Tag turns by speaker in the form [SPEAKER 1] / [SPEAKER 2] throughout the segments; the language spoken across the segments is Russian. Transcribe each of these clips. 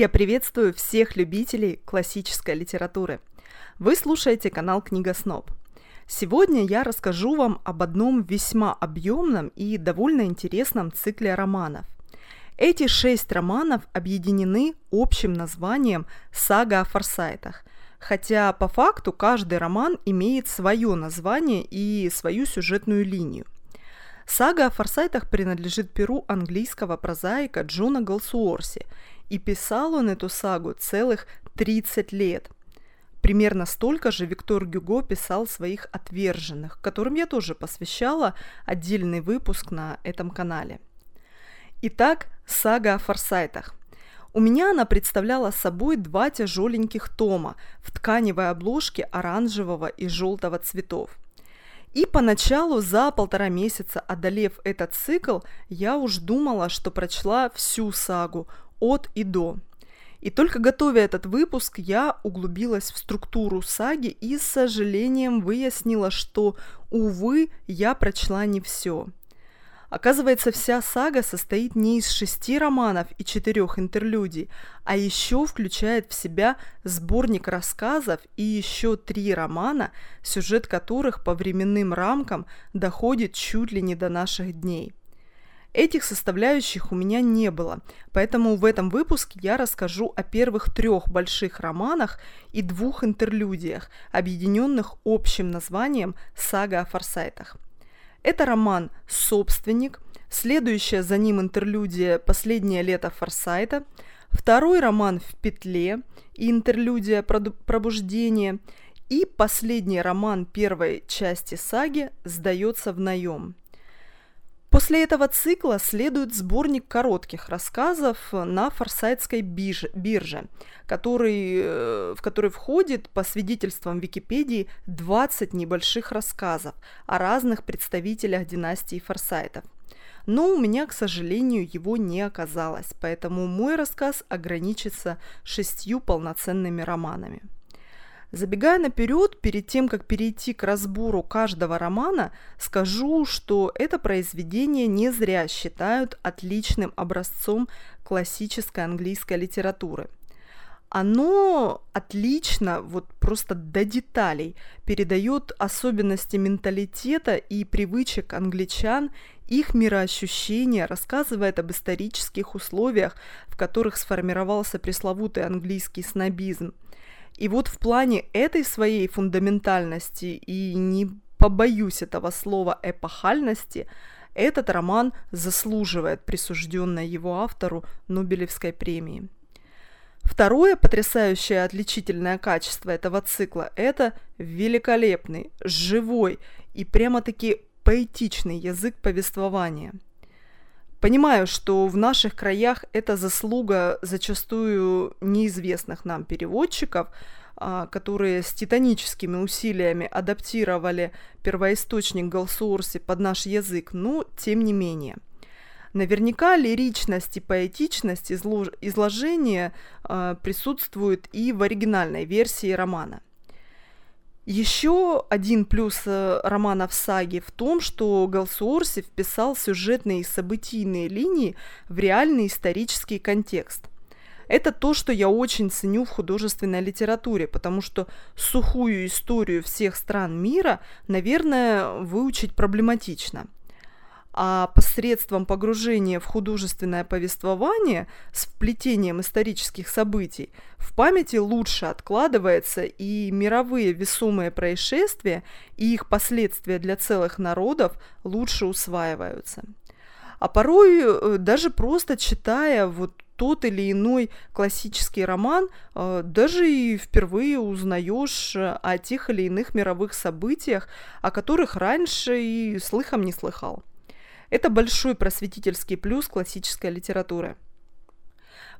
[SPEAKER 1] Я приветствую всех любителей классической литературы. Вы слушаете канал Книга Сноб. Сегодня я расскажу вам об одном весьма объемном и довольно интересном цикле романов. Эти шесть романов объединены общим названием «Сага о форсайтах», хотя по факту каждый роман имеет свое название и свою сюжетную линию. Сага о форсайтах принадлежит перу английского прозаика Джона Галсуорси, и писал он эту сагу целых 30 лет. Примерно столько же Виктор Гюго писал своих «Отверженных», которым я тоже посвящала отдельный выпуск на этом канале. Итак, сага о форсайтах. У меня она представляла собой два тяжеленьких тома в тканевой обложке оранжевого и желтого цветов. И поначалу за полтора месяца, одолев этот цикл, я уж думала, что прочла всю сагу от и до. И только готовя этот выпуск, я углубилась в структуру саги и с сожалением выяснила, что, увы, я прочла не все – Оказывается, вся сага состоит не из шести романов и четырех интерлюдий, а еще включает в себя сборник рассказов и еще три романа, сюжет которых по временным рамкам доходит чуть ли не до наших дней. Этих составляющих у меня не было, поэтому в этом выпуске я расскажу о первых трех больших романах и двух интерлюдиях, объединенных общим названием «Сага о форсайтах». Это роман «Собственник», следующая за ним интерлюдия «Последнее лето Форсайта», второй роман «В петле» и интерлюдия «Пробуждение», и последний роман первой части саги «Сдается в наем». После этого цикла следует сборник коротких рассказов на форсайтской бирже, который, э, в который входит, по свидетельствам Википедии, 20 небольших рассказов о разных представителях династии форсайтов. Но у меня, к сожалению, его не оказалось, поэтому мой рассказ ограничится шестью полноценными романами. Забегая наперед, перед тем, как перейти к разбору каждого романа, скажу, что это произведение не зря считают отличным образцом классической английской литературы. Оно отлично, вот просто до деталей, передает особенности менталитета и привычек англичан, их мироощущения, рассказывает об исторических условиях, в которых сформировался пресловутый английский снобизм – и вот в плане этой своей фундаментальности и не побоюсь этого слова эпохальности, этот роман заслуживает присужденной его автору Нобелевской премии. Второе потрясающее отличительное качество этого цикла – это великолепный, живой и прямо-таки поэтичный язык повествования – Понимаю, что в наших краях это заслуга зачастую неизвестных нам переводчиков, а, которые с титаническими усилиями адаптировали первоисточник Галсуорси под наш язык, но тем не менее. Наверняка лиричность и поэтичность изложения а, присутствуют и в оригинальной версии романа – еще один плюс э, романа в саге в том, что Галсуорси вписал сюжетные и событийные линии в реальный исторический контекст. Это то, что я очень ценю в художественной литературе, потому что сухую историю всех стран мира, наверное, выучить проблематично – а посредством погружения в художественное повествование с вплетением исторических событий в памяти лучше откладывается и мировые весомые происшествия и их последствия для целых народов лучше усваиваются. А порой э, даже просто читая вот тот или иной классический роман, э, даже и впервые узнаешь о тех или иных мировых событиях, о которых раньше и слыхом не слыхал. Это большой просветительский плюс классической литературы.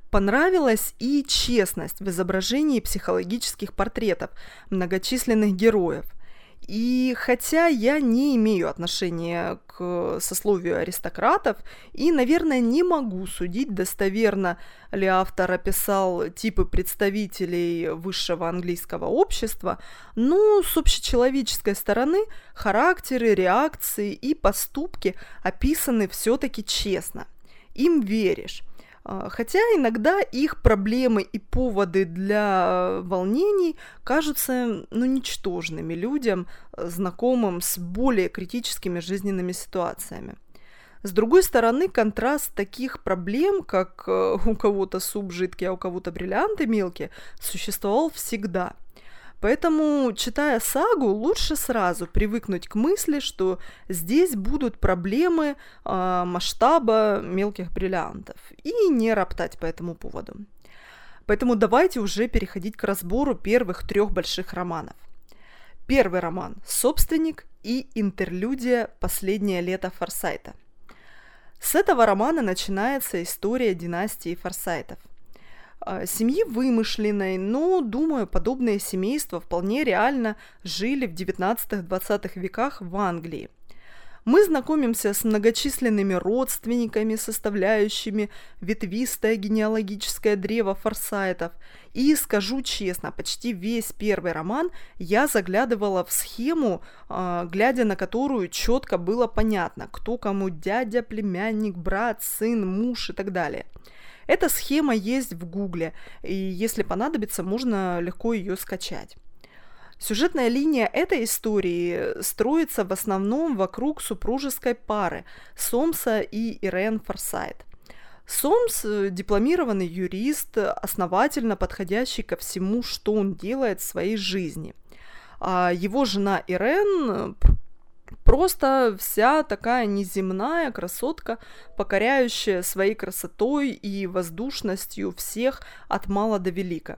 [SPEAKER 1] Понравилась и честность в изображении психологических портретов многочисленных героев – и хотя я не имею отношения к сословию аристократов и, наверное, не могу судить достоверно ли автор описал типы представителей высшего английского общества, но с общечеловеческой стороны характеры, реакции и поступки описаны все-таки честно. Им веришь. А, хотя иногда их проблемы и поводы для волнений кажутся ну, ничтожными людям, знакомым с более критическими жизненными ситуациями. С другой стороны, контраст таких проблем, как э, у кого-то суп жидкий, а у кого-то бриллианты мелкие, существовал всегда – Поэтому, читая сагу, лучше сразу привыкнуть к мысли, что здесь будут проблемы э, масштаба мелких бриллиантов, и не роптать по этому поводу. Поэтому давайте уже переходить к разбору первых трех больших романов. Первый роман «Собственник» и интерлюдия «Последнее лето Форсайта». С этого романа начинается история династии Форсайтов. А, семьи вымышленной, но, думаю, подобные семейства вполне реально жили в 19-20 веках в Англии. Мы знакомимся с многочисленными родственниками, составляющими ветвистое генеалогическое древо форсайтов. И скажу честно, почти весь первый роман я заглядывала в схему, а, глядя на которую четко было понятно, кто кому дядя, племянник, брат, сын, муж и так далее – эта схема есть в Гугле, и если понадобится, можно легко ее скачать. Сюжетная линия этой истории строится в основном вокруг супружеской пары Сомса и Ирен Форсайт. Сомс – дипломированный юрист, основательно подходящий ко всему, что он делает в своей жизни. А его жена Ирен Просто вся такая неземная красотка, покоряющая своей красотой и воздушностью всех от мала до велика.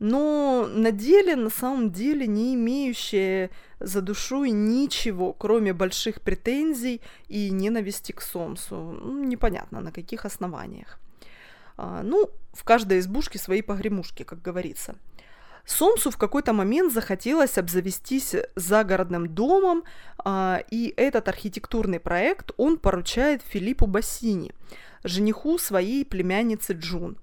[SPEAKER 1] Но на деле, на самом деле, не имеющая за душой ничего, кроме больших претензий и ненависти к Сомсу. Ну, непонятно, на каких основаниях. А, ну, в каждой избушке свои погремушки, как говорится – Сомсу в какой-то момент захотелось обзавестись загородным домом, а, и этот архитектурный проект он поручает Филиппу Бассини, жениху своей племянницы Джун.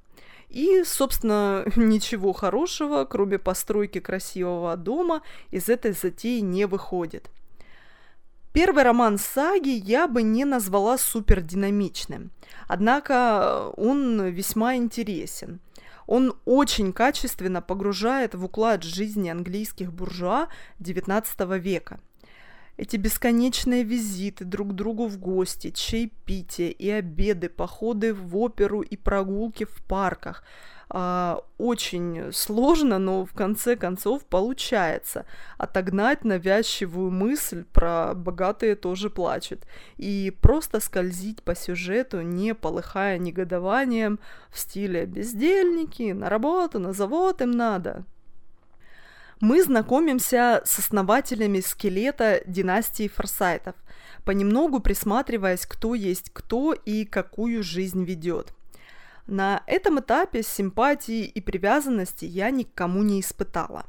[SPEAKER 1] И, собственно, ничего хорошего, кроме постройки красивого дома, из этой затеи не выходит. Первый роман саги я бы не назвала супердинамичным, однако он весьма интересен – он очень качественно погружает в уклад жизни английских буржуа XIX века. Эти бесконечные визиты друг к другу в гости, чаепития и обеды, походы в оперу и прогулки в парках – а, очень сложно, но в конце концов получается отогнать навязчивую мысль про богатые тоже плачут и просто скользить по сюжету, не полыхая негодованием в стиле «бездельники, на работу, на завод им надо». Мы знакомимся с основателями скелета династии Форсайтов, понемногу присматриваясь, кто есть кто и какую жизнь ведет – на этом этапе симпатии и привязанности я никому не испытала.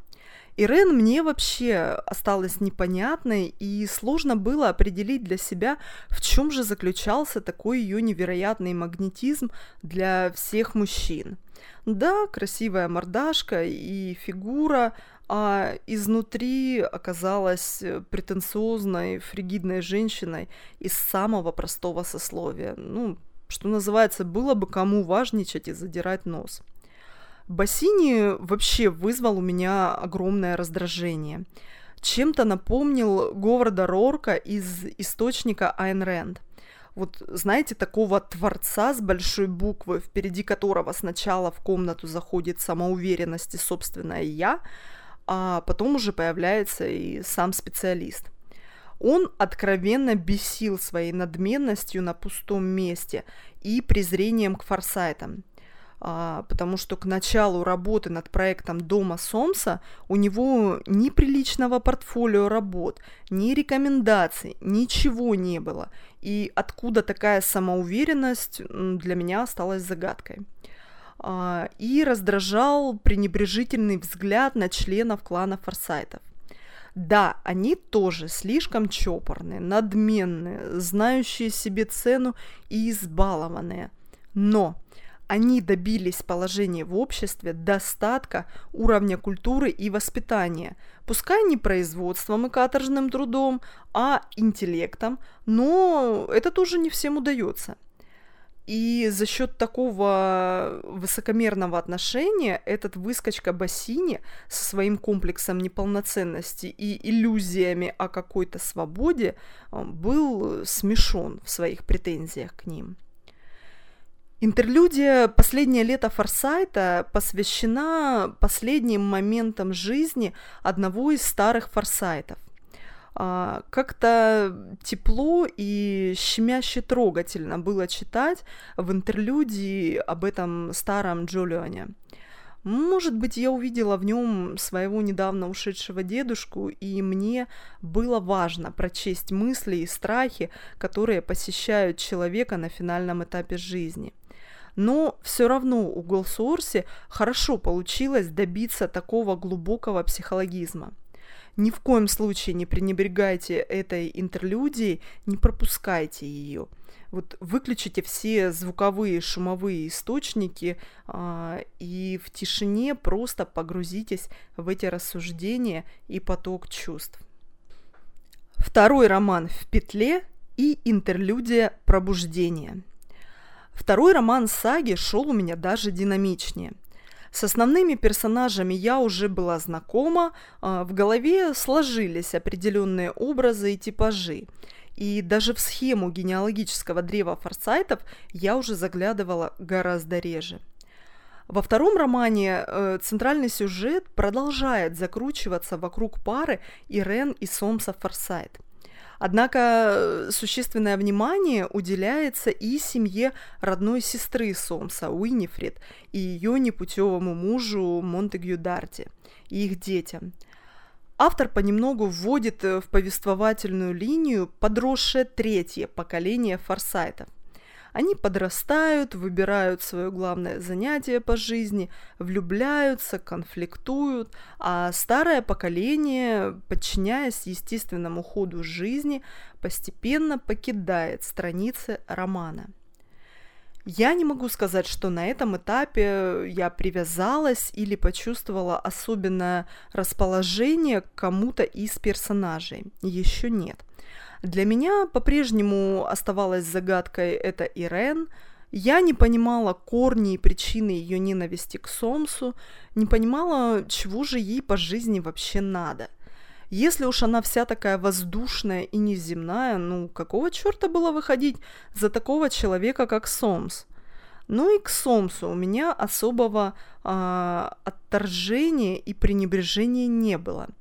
[SPEAKER 1] Ирен мне вообще осталась непонятной, и сложно было определить для себя, в чем же заключался такой ее невероятный магнетизм для всех мужчин. Да, красивая мордашка и фигура, а изнутри оказалась претенциозной, фригидной женщиной из самого простого сословия. Ну, что называется, было бы кому важничать и задирать нос. Бассини вообще вызвал у меня огромное раздражение. Чем-то напомнил Говарда Рорка из источника Айн Рэнд. Вот знаете, такого творца с большой буквы, впереди которого сначала в комнату заходит самоуверенность и собственное «я», а потом уже появляется и сам специалист. Он откровенно бесил своей надменностью на пустом месте и презрением к форсайтам. А, потому что к началу работы над проектом Дома Сомса у него ни приличного портфолио работ, ни рекомендаций, ничего не было. И откуда такая самоуверенность для меня осталась загадкой. А, и раздражал пренебрежительный взгляд на членов клана Форсайтов. Да, они тоже слишком чопорные, надменные, знающие себе цену и избалованные. Но они добились положения в обществе достатка уровня культуры и воспитания, пускай не производством и каторжным трудом, а интеллектом, но это тоже не всем удается. И за счет такого высокомерного отношения этот выскочка Бассини со своим комплексом неполноценности и иллюзиями о какой-то свободе э, был смешон в своих претензиях к ним. Интерлюдия «Последнее лето Форсайта» посвящена последним моментам жизни одного из старых Форсайтов – а, как-то тепло и щемяще трогательно было читать в интерлюдии об этом старом Джолионе. Может быть, я увидела в нем своего недавно ушедшего дедушку, и мне было важно прочесть мысли и страхи, которые посещают человека на финальном этапе жизни. Но все равно у Голсуорси хорошо получилось добиться такого глубокого психологизма – ни в коем случае не пренебрегайте этой интерлюдией, не пропускайте ее. Вот выключите все звуковые, шумовые источники а, и в тишине просто погрузитесь в эти рассуждения и поток чувств. Второй роман в петле и интерлюдия пробуждения. Второй роман саги шел у меня даже динамичнее. С основными персонажами я уже была знакома, а, в голове сложились определенные образы и типажи. И даже в схему генеалогического древа форсайтов я уже заглядывала гораздо реже. Во втором романе э, центральный сюжет продолжает закручиваться вокруг пары Ирен и Сомса Форсайт – Однако э, существенное внимание уделяется и семье родной сестры Сомса, Уинифрид, и ее непутевому мужу Монтегю Дарти, и их детям. Автор понемногу вводит э, в повествовательную линию подросшее третье поколение форсайтов – они подрастают, выбирают свое главное занятие по жизни, влюбляются, конфликтуют, а старое поколение, подчиняясь естественному ходу жизни, постепенно покидает страницы романа. Я не могу сказать, что на этом этапе я привязалась или почувствовала особенное расположение к кому-то из персонажей. Еще нет. Для меня по-прежнему оставалась загадкой это Ирен. Я не понимала корни и причины ее ненависти к Сомсу, не понимала, чего же ей по жизни вообще надо. Если уж она вся такая воздушная и неземная, ну какого черта было выходить за такого человека, как Сомс? Ну и к Сомсу у меня особого э, отторжения и пренебрежения не было –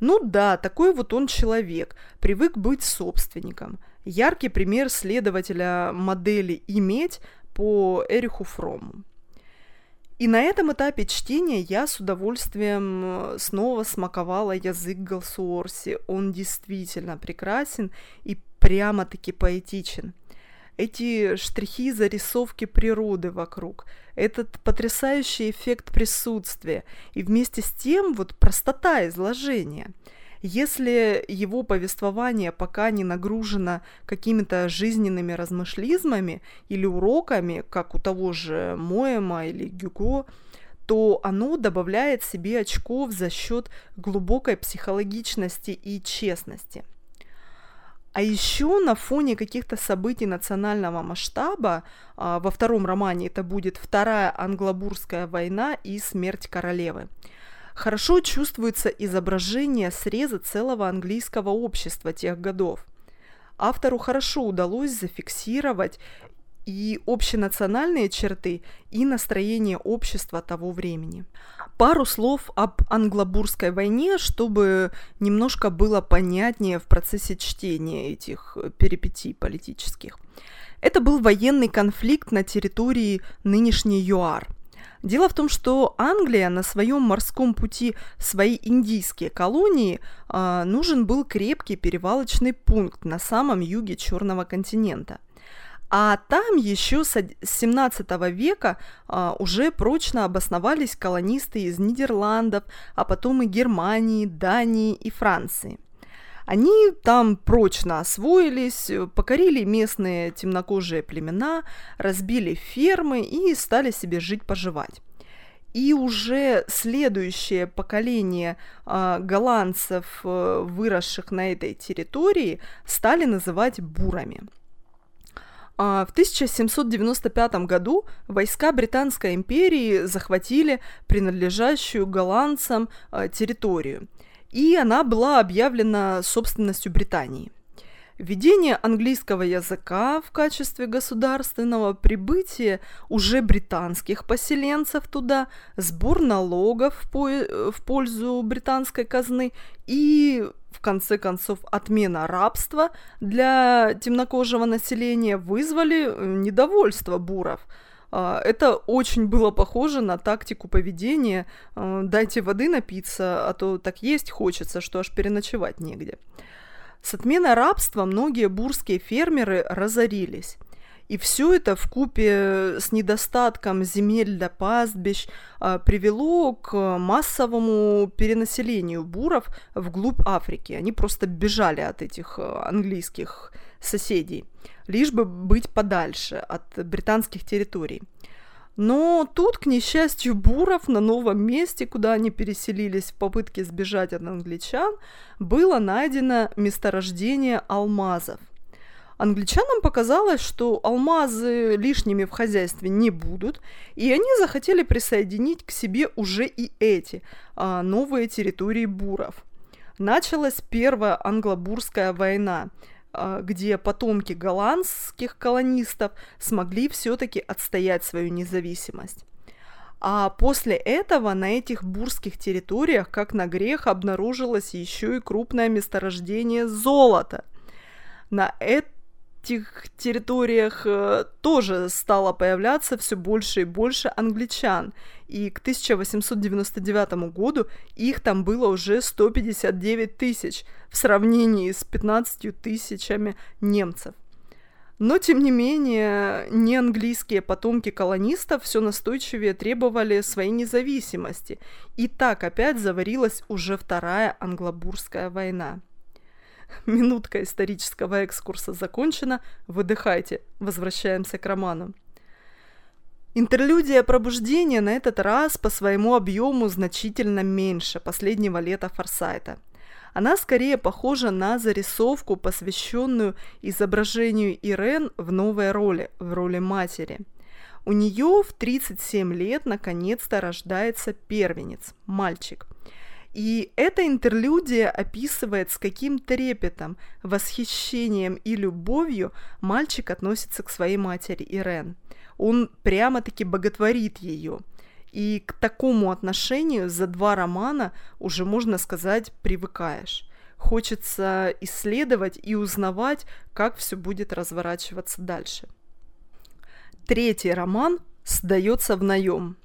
[SPEAKER 1] ну да, такой вот он человек, привык быть собственником. Яркий пример следователя модели «Иметь» по Эриху Фрому. И на этом этапе чтения я с удовольствием э, снова смаковала язык Галсуорси. Он действительно прекрасен и прямо-таки поэтичен – эти штрихи зарисовки природы вокруг, этот потрясающий эффект присутствия и вместе с тем вот простота изложения. Если его повествование пока не нагружено какими-то жизненными размышлизмами или уроками, как у того же Моэма или Гюго, то оно добавляет себе очков за счет глубокой психологичности и честности – а еще на фоне каких-то событий национального масштаба, а, во втором романе это будет Вторая англобурская война и смерть королевы. Хорошо чувствуется изображение среза целого английского общества тех годов. Автору хорошо удалось зафиксировать и общенациональные черты, и настроение общества того времени. Пару слов об англобурской войне, чтобы немножко было понятнее в процессе чтения этих перипетий политических. Это был военный конфликт на территории нынешней ЮАР. Дело в том, что Англия на своем морском пути в свои индийские колонии э, нужен был крепкий перевалочный пункт на самом юге Черного континента – а там еще с 17 века а, уже прочно обосновались колонисты из Нидерландов, а потом и Германии, Дании и Франции. Они там прочно освоились, покорили местные темнокожие племена, разбили фермы и стали себе жить-поживать. И уже следующее поколение э, голландцев, э, выросших на этой территории, стали называть бурами – А, в 1795 году войска Британской империи захватили принадлежащую голландцам а, территорию, и она была объявлена собственностью Британии. Введение английского языка в качестве государственного, прибытие уже британских поселенцев туда, сбор налогов в, по- в пользу британской казны и, в конце концов, отмена рабства для темнокожего населения вызвали э, недовольство буров – это очень было похоже на тактику поведения э, «дайте воды напиться, а то так есть хочется, что аж переночевать негде». С отменой рабства многие бурские фермеры разорились. И все это в купе с недостатком земель для пастбищ а, привело к массовому перенаселению буров вглубь Африки. Они просто бежали от этих а, английских соседей, лишь бы быть подальше от британских территорий. Но тут, к несчастью, буров на новом месте, куда они переселились в попытке сбежать от англичан, было найдено месторождение алмазов. Англичанам показалось, что алмазы лишними в хозяйстве не будут, и они захотели присоединить к себе уже и эти а, новые территории буров. Началась Первая англо-бурская война, где потомки голландских колонистов смогли все-таки отстоять свою независимость. А после этого на этих бурских территориях, как на грех, обнаружилось еще и крупное месторождение золота. На это этих территориях э, тоже стало появляться все больше и больше англичан, и к 1899 году их там было уже 159 тысяч в сравнении с 15 тысячами немцев. Но, тем не менее, не английские потомки колонистов все настойчивее требовали своей независимости, и так опять заварилась уже Вторая англобурская война. Минутка исторического экскурса закончена. Выдыхайте. Возвращаемся к роману. Интерлюдия пробуждения на этот раз по своему объему значительно меньше последнего лета Форсайта. Она скорее похожа на зарисовку, посвященную изображению Ирен в новой роли, в роли матери. У нее в 37 лет наконец-то рождается первенец, мальчик – и эта интерлюдия описывает, с каким трепетом, восхищением и любовью мальчик относится к своей матери Ирен. Он прямо-таки боготворит ее. И к такому отношению за два романа уже, можно сказать, привыкаешь. Хочется исследовать и узнавать, как все будет разворачиваться дальше. Третий роман сдается в наем.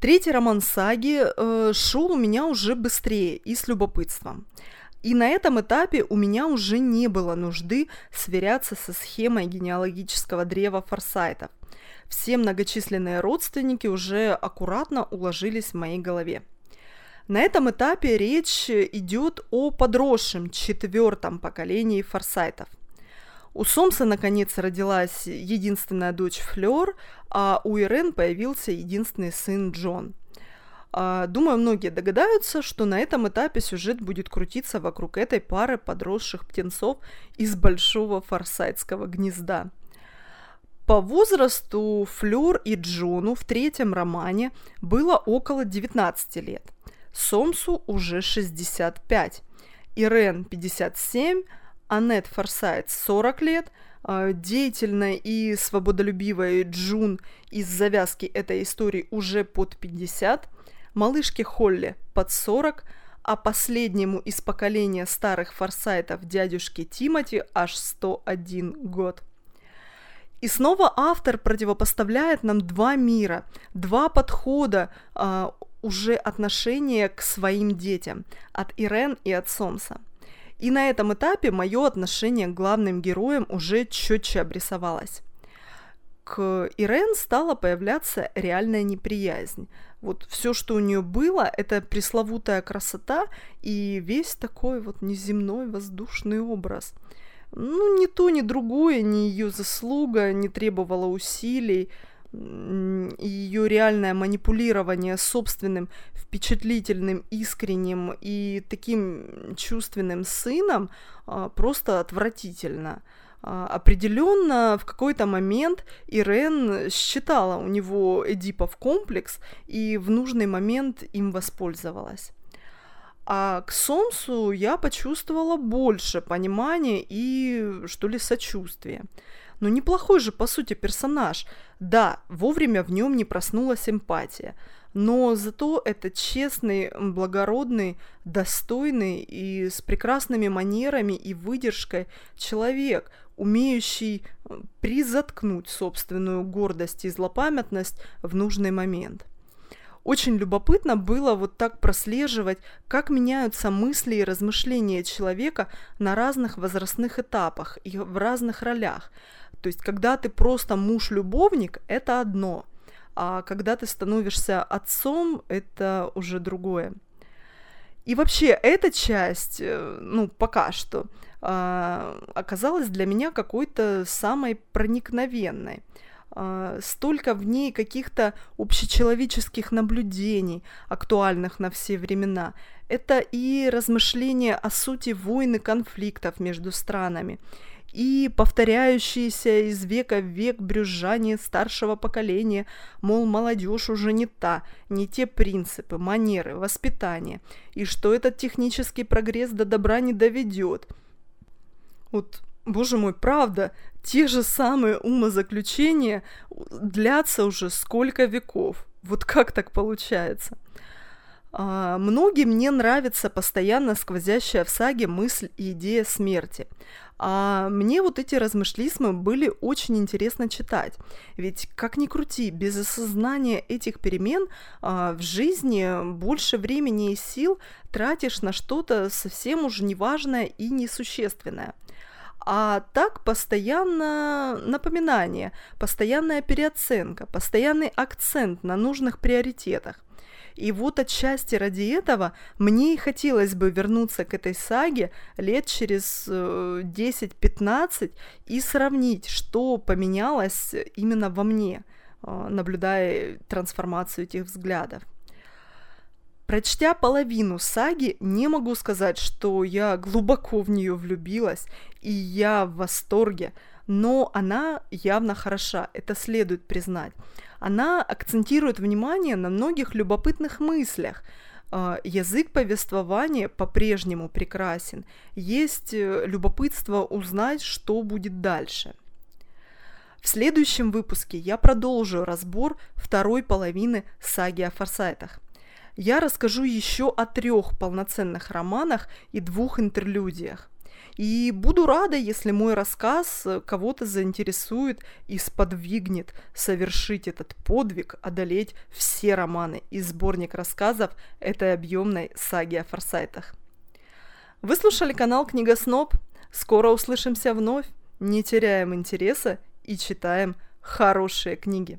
[SPEAKER 1] Третий роман саги э, шел у меня уже быстрее и с любопытством. И на этом этапе у меня уже не было нужды сверяться со схемой генеалогического древа форсайтов. Все многочисленные родственники уже аккуратно уложились в моей голове. На этом этапе речь идет о подросшем четвертом поколении форсайтов. У Сомса, наконец, родилась единственная дочь Флёр, а у Ирен появился единственный сын Джон. А, думаю, многие догадаются, что на этом этапе сюжет будет крутиться вокруг этой пары подросших птенцов из большого форсайтского гнезда. По возрасту Флёр и Джону в третьем романе было около 19 лет. Сомсу уже 65. Ирен 57, Аннет Форсайт 40 лет, а, деятельная и свободолюбивая Джун из завязки этой истории уже под 50, малышке Холли под 40, а последнему из поколения старых форсайтов дядюшке Тимати аж 101 год. И снова автор противопоставляет нам два мира, два подхода а, уже отношения к своим детям от Ирен и от Сомса. И на этом этапе мое отношение к главным героям уже четче обрисовалось. К Ирен стала появляться реальная неприязнь. Вот все, что у нее было, это пресловутая красота и весь такой вот неземной воздушный образ. Ну, ни то, ни другое, ни ее заслуга не требовало усилий, ее реальное манипулирование собственным впечатлительным, искренним и таким чувственным сыном а, просто отвратительно. А, определенно в какой-то момент Ирен считала у него Эдипов комплекс и в нужный момент им воспользовалась. А к Сомсу я почувствовала больше понимания и, что ли, сочувствия. Но неплохой же, по сути, персонаж. Да, вовремя в нем не проснулась эмпатия – но зато это честный, благородный, достойный и с прекрасными манерами и выдержкой человек, умеющий э, призаткнуть собственную гордость и злопамятность в нужный момент. Очень любопытно было вот так прослеживать, как меняются мысли и размышления человека на разных возрастных этапах и в разных ролях. То есть, когда ты просто муж-любовник, это одно – а когда ты становишься отцом, это уже другое. И вообще эта часть, э, ну, пока что, а, оказалась для меня какой-то самой проникновенной. А, столько в ней каких-то общечеловеческих наблюдений, актуальных на все времена. Это и размышления о сути войн конфликтов между странами, и повторяющиеся из века в век брюзжание старшего поколения, мол, молодежь уже не та, не те принципы, манеры, воспитание, и что этот технический прогресс до добра не доведет. Вот, боже мой, правда, те же самые умозаключения длятся уже сколько веков. Вот как так получается? А, многим не нравится постоянно сквозящая в саге мысль и идея смерти. А мне вот эти размышлисмы были очень интересно читать. Ведь, как ни крути, без осознания этих перемен а, в жизни больше времени и сил тратишь на что-то совсем уже неважное и несущественное. А так постоянно напоминание, постоянная переоценка, постоянный акцент на нужных приоритетах. И вот отчасти ради этого мне и хотелось бы вернуться к этой саге лет через 10-15 э, и сравнить, что поменялось именно во мне, э, наблюдая трансформацию этих взглядов. Прочтя половину саги, не могу сказать, что я глубоко в нее влюбилась, и я в восторге, но она явно хороша, это следует признать она акцентирует внимание на многих любопытных мыслях. А, язык повествования по-прежнему прекрасен. Есть э, любопытство узнать, что будет дальше. В следующем выпуске я продолжу разбор второй половины саги о форсайтах. Я расскажу еще о трех полноценных романах и двух интерлюдиях – и буду рада, если мой рассказ э, кого-то заинтересует и сподвигнет совершить этот подвиг, одолеть все романы и сборник рассказов этой объемной саги о форсайтах. Вы слушали канал Книга Сноб. Скоро услышимся вновь. Не теряем интереса и читаем хорошие книги.